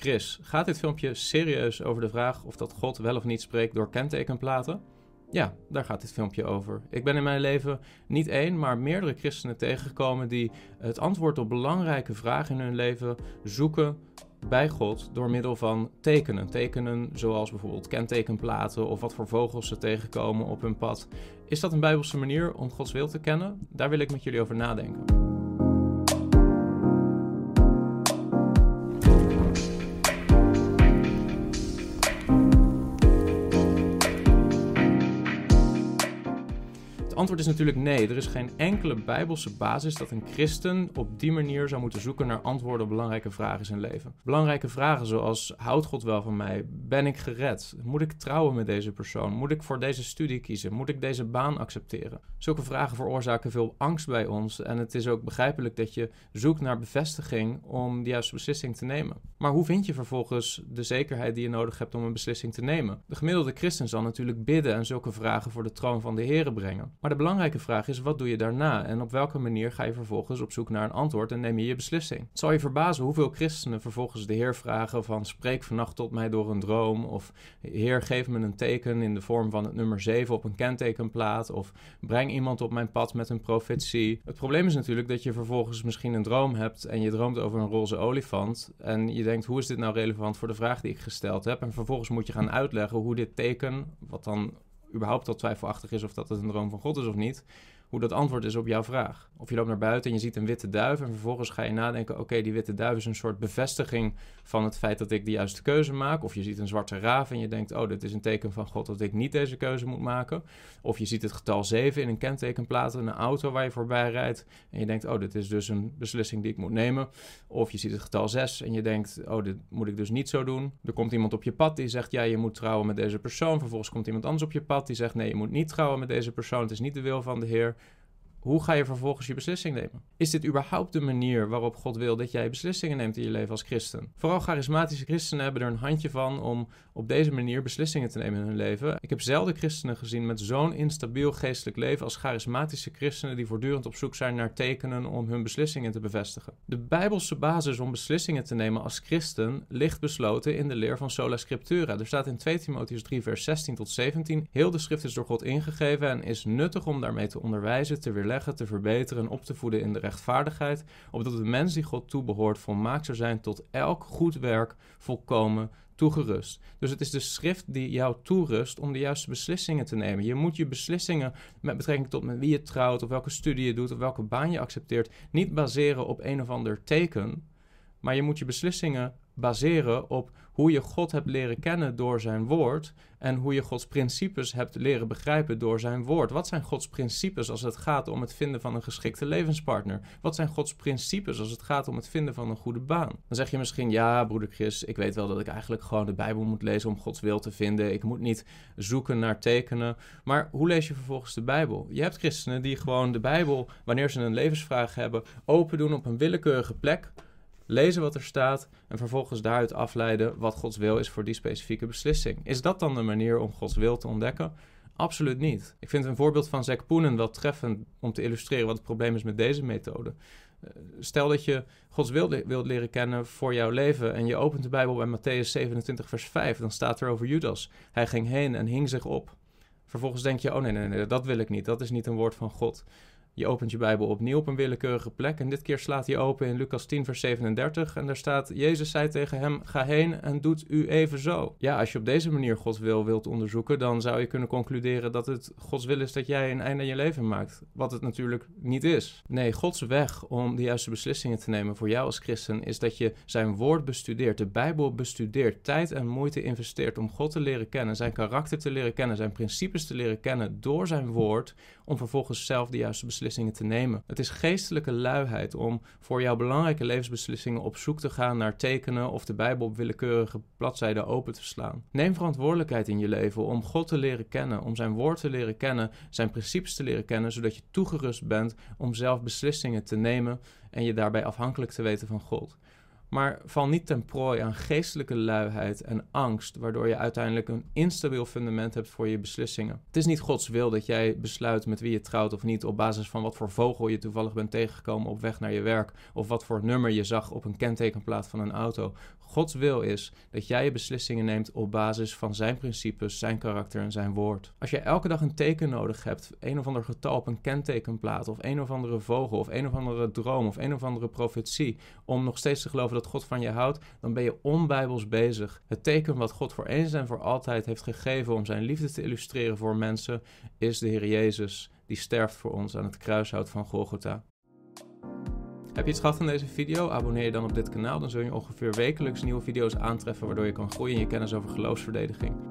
Chris, gaat dit filmpje serieus over de vraag of dat God wel of niet spreekt door kentekenplaten? Ja, daar gaat dit filmpje over. Ik ben in mijn leven niet één, maar meerdere christenen tegengekomen die het antwoord op belangrijke vragen in hun leven zoeken bij God door middel van tekenen. Tekenen zoals bijvoorbeeld kentekenplaten of wat voor vogels ze tegenkomen op hun pad. Is dat een bijbelse manier om Gods wil te kennen? Daar wil ik met jullie over nadenken. Antwoord is natuurlijk nee. Er is geen enkele bijbelse basis dat een christen op die manier zou moeten zoeken naar antwoorden op belangrijke vragen in zijn leven. Belangrijke vragen zoals: houdt God wel van mij? Ben ik gered? Moet ik trouwen met deze persoon? Moet ik voor deze studie kiezen? Moet ik deze baan accepteren? Zulke vragen veroorzaken veel angst bij ons en het is ook begrijpelijk dat je zoekt naar bevestiging om de juiste beslissing te nemen. Maar hoe vind je vervolgens de zekerheid die je nodig hebt om een beslissing te nemen? De gemiddelde christen zal natuurlijk bidden en zulke vragen voor de troon van de Here brengen. De belangrijke vraag is: wat doe je daarna? En op welke manier ga je vervolgens op zoek naar een antwoord en neem je je beslissing? Het zal je verbazen hoeveel christenen vervolgens de Heer vragen: van spreek vannacht tot mij door een droom. Of Heer, geef me een teken in de vorm van het nummer 7 op een kentekenplaat. Of breng iemand op mijn pad met een profetie. Het probleem is natuurlijk dat je vervolgens misschien een droom hebt en je droomt over een roze olifant. En je denkt: hoe is dit nou relevant voor de vraag die ik gesteld heb? En vervolgens moet je gaan uitleggen hoe dit teken, wat dan überhaupt al twijfelachtig is of dat het een droom van God is of niet hoe dat antwoord is op jouw vraag. Of je loopt naar buiten en je ziet een witte duif en vervolgens ga je nadenken: oké, die witte duif is een soort bevestiging van het feit dat ik de juiste keuze maak. Of je ziet een zwarte raaf en je denkt: oh, dit is een teken van God dat ik niet deze keuze moet maken. Of je ziet het getal 7 in een kentekenplaat in een auto waar je voorbij rijdt en je denkt: oh, dit is dus een beslissing die ik moet nemen. Of je ziet het getal 6 en je denkt: oh, dit moet ik dus niet zo doen. Er komt iemand op je pad die zegt: ja, je moet trouwen met deze persoon. Vervolgens komt iemand anders op je pad die zegt: nee, je moet niet trouwen met deze persoon. Het is niet de wil van de Heer hoe ga je vervolgens je beslissing nemen? Is dit überhaupt de manier waarop God wil dat jij beslissingen neemt in je leven als christen? Vooral charismatische christenen hebben er een handje van om op deze manier beslissingen te nemen in hun leven. Ik heb zelden christenen gezien met zo'n instabiel geestelijk leven als charismatische christenen die voortdurend op zoek zijn naar tekenen om hun beslissingen te bevestigen. De bijbelse basis om beslissingen te nemen als christen ligt besloten in de leer van sola scriptura. Er staat in 2 Timotheus 3 vers 16 tot 17: Heel de schrift is door God ingegeven en is nuttig om daarmee te onderwijzen, te weerleggen, te verbeteren en op te voeden in de rechtvaardigheid, opdat de mens die God toebehoort volmaakt zou zijn tot elk goed werk volkomen toegerust. Dus het is de schrift die jou toerust om de juiste beslissingen te nemen. Je moet je beslissingen met betrekking tot met wie je trouwt, of welke studie je doet, of welke baan je accepteert, niet baseren op een of ander teken. Maar je moet je beslissingen baseren op hoe je God hebt leren kennen door zijn woord en hoe je Gods principes hebt leren begrijpen door zijn woord. Wat zijn Gods principes als het gaat om het vinden van een geschikte levenspartner? Wat zijn Gods principes als het gaat om het vinden van een goede baan? Dan zeg je misschien, ja, broeder Chris, ik weet wel dat ik eigenlijk gewoon de Bijbel moet lezen om Gods wil te vinden. Ik moet niet zoeken naar tekenen. Maar hoe lees je vervolgens de Bijbel? Je hebt christenen die gewoon de Bijbel, wanneer ze een levensvraag hebben, open doen op een willekeurige plek lezen wat er staat en vervolgens daaruit afleiden wat Gods wil is voor die specifieke beslissing. Is dat dan de manier om Gods wil te ontdekken? Absoluut niet. Ik vind een voorbeeld van Zack Poenen wel treffend om te illustreren wat het probleem is met deze methode. Eh, stel dat je Gods wil wilt leren kennen voor jouw leven en je opent de Bijbel bij Matthäus 27, vers 5, dan staat er over Judas. Hij ging heen en hing zich op. Vervolgens denk je, oh nee, nee, nee, dat wil ik niet. Dat is niet een woord van God. Je opent je Bijbel opnieuw op een willekeurige plek. En dit keer slaat hij open in Lucas 10, vers 37. En daar staat: Jezus zei tegen hem: Ga heen en doet u even zo. Ja, als je op deze manier Gods wil wilt onderzoeken, dan zou je kunnen concluderen dat het Gods wil is dat jij een einde aan je leven maakt. Wat het natuurlijk niet is. Nee, Gods weg om de juiste beslissingen te nemen voor jou als christen is dat je zijn woord bestudeert, de Bijbel bestudeert, tijd en moeite investeert om God te leren kennen, zijn karakter te leren kennen, zijn principes te leren kennen door zijn woord, om vervolgens zelf de juiste beslissingen beslissingen te nemen. Het is geestelijke luiheid om voor jouw belangrijke levensbeslissingen op zoek te gaan naar tekenen of de Bijbel op willekeurige bladzijden open te slaan. Neem verantwoordelijkheid in je leven om God te leren kennen, om zijn woord te leren kennen, zijn principes te leren kennen, zodat je toegerust bent om zelf beslissingen te nemen en je daarbij afhankelijk te weten van God. Maar val niet ten prooi aan geestelijke luiheid en angst, waardoor je uiteindelijk een instabiel fundament hebt voor je beslissingen. Het is niet Gods wil dat jij besluit met wie je trouwt of niet op basis van wat voor vogel je toevallig bent tegengekomen op weg naar je werk of wat voor nummer je zag op een kentekenplaat van een auto. Gods wil is dat jij je beslissingen neemt op basis van zijn principes, zijn karakter en zijn woord. Als je elke dag een teken nodig hebt, een of ander getal op een kentekenplaat, of een of andere vogel, of een of andere droom, of een of andere profetie, om nog steeds te geloven dat God van je houdt, dan ben je onbijbels bezig. Het teken wat God voor eens en voor altijd heeft gegeven om zijn liefde te illustreren voor mensen, is de Heer Jezus, die sterft voor ons aan het kruishout van Golgotha. Heb je iets gehad van deze video? Abonneer je dan op dit kanaal. Dan zul je ongeveer wekelijks nieuwe video's aantreffen waardoor je kan groeien in je kennis over geloofsverdediging.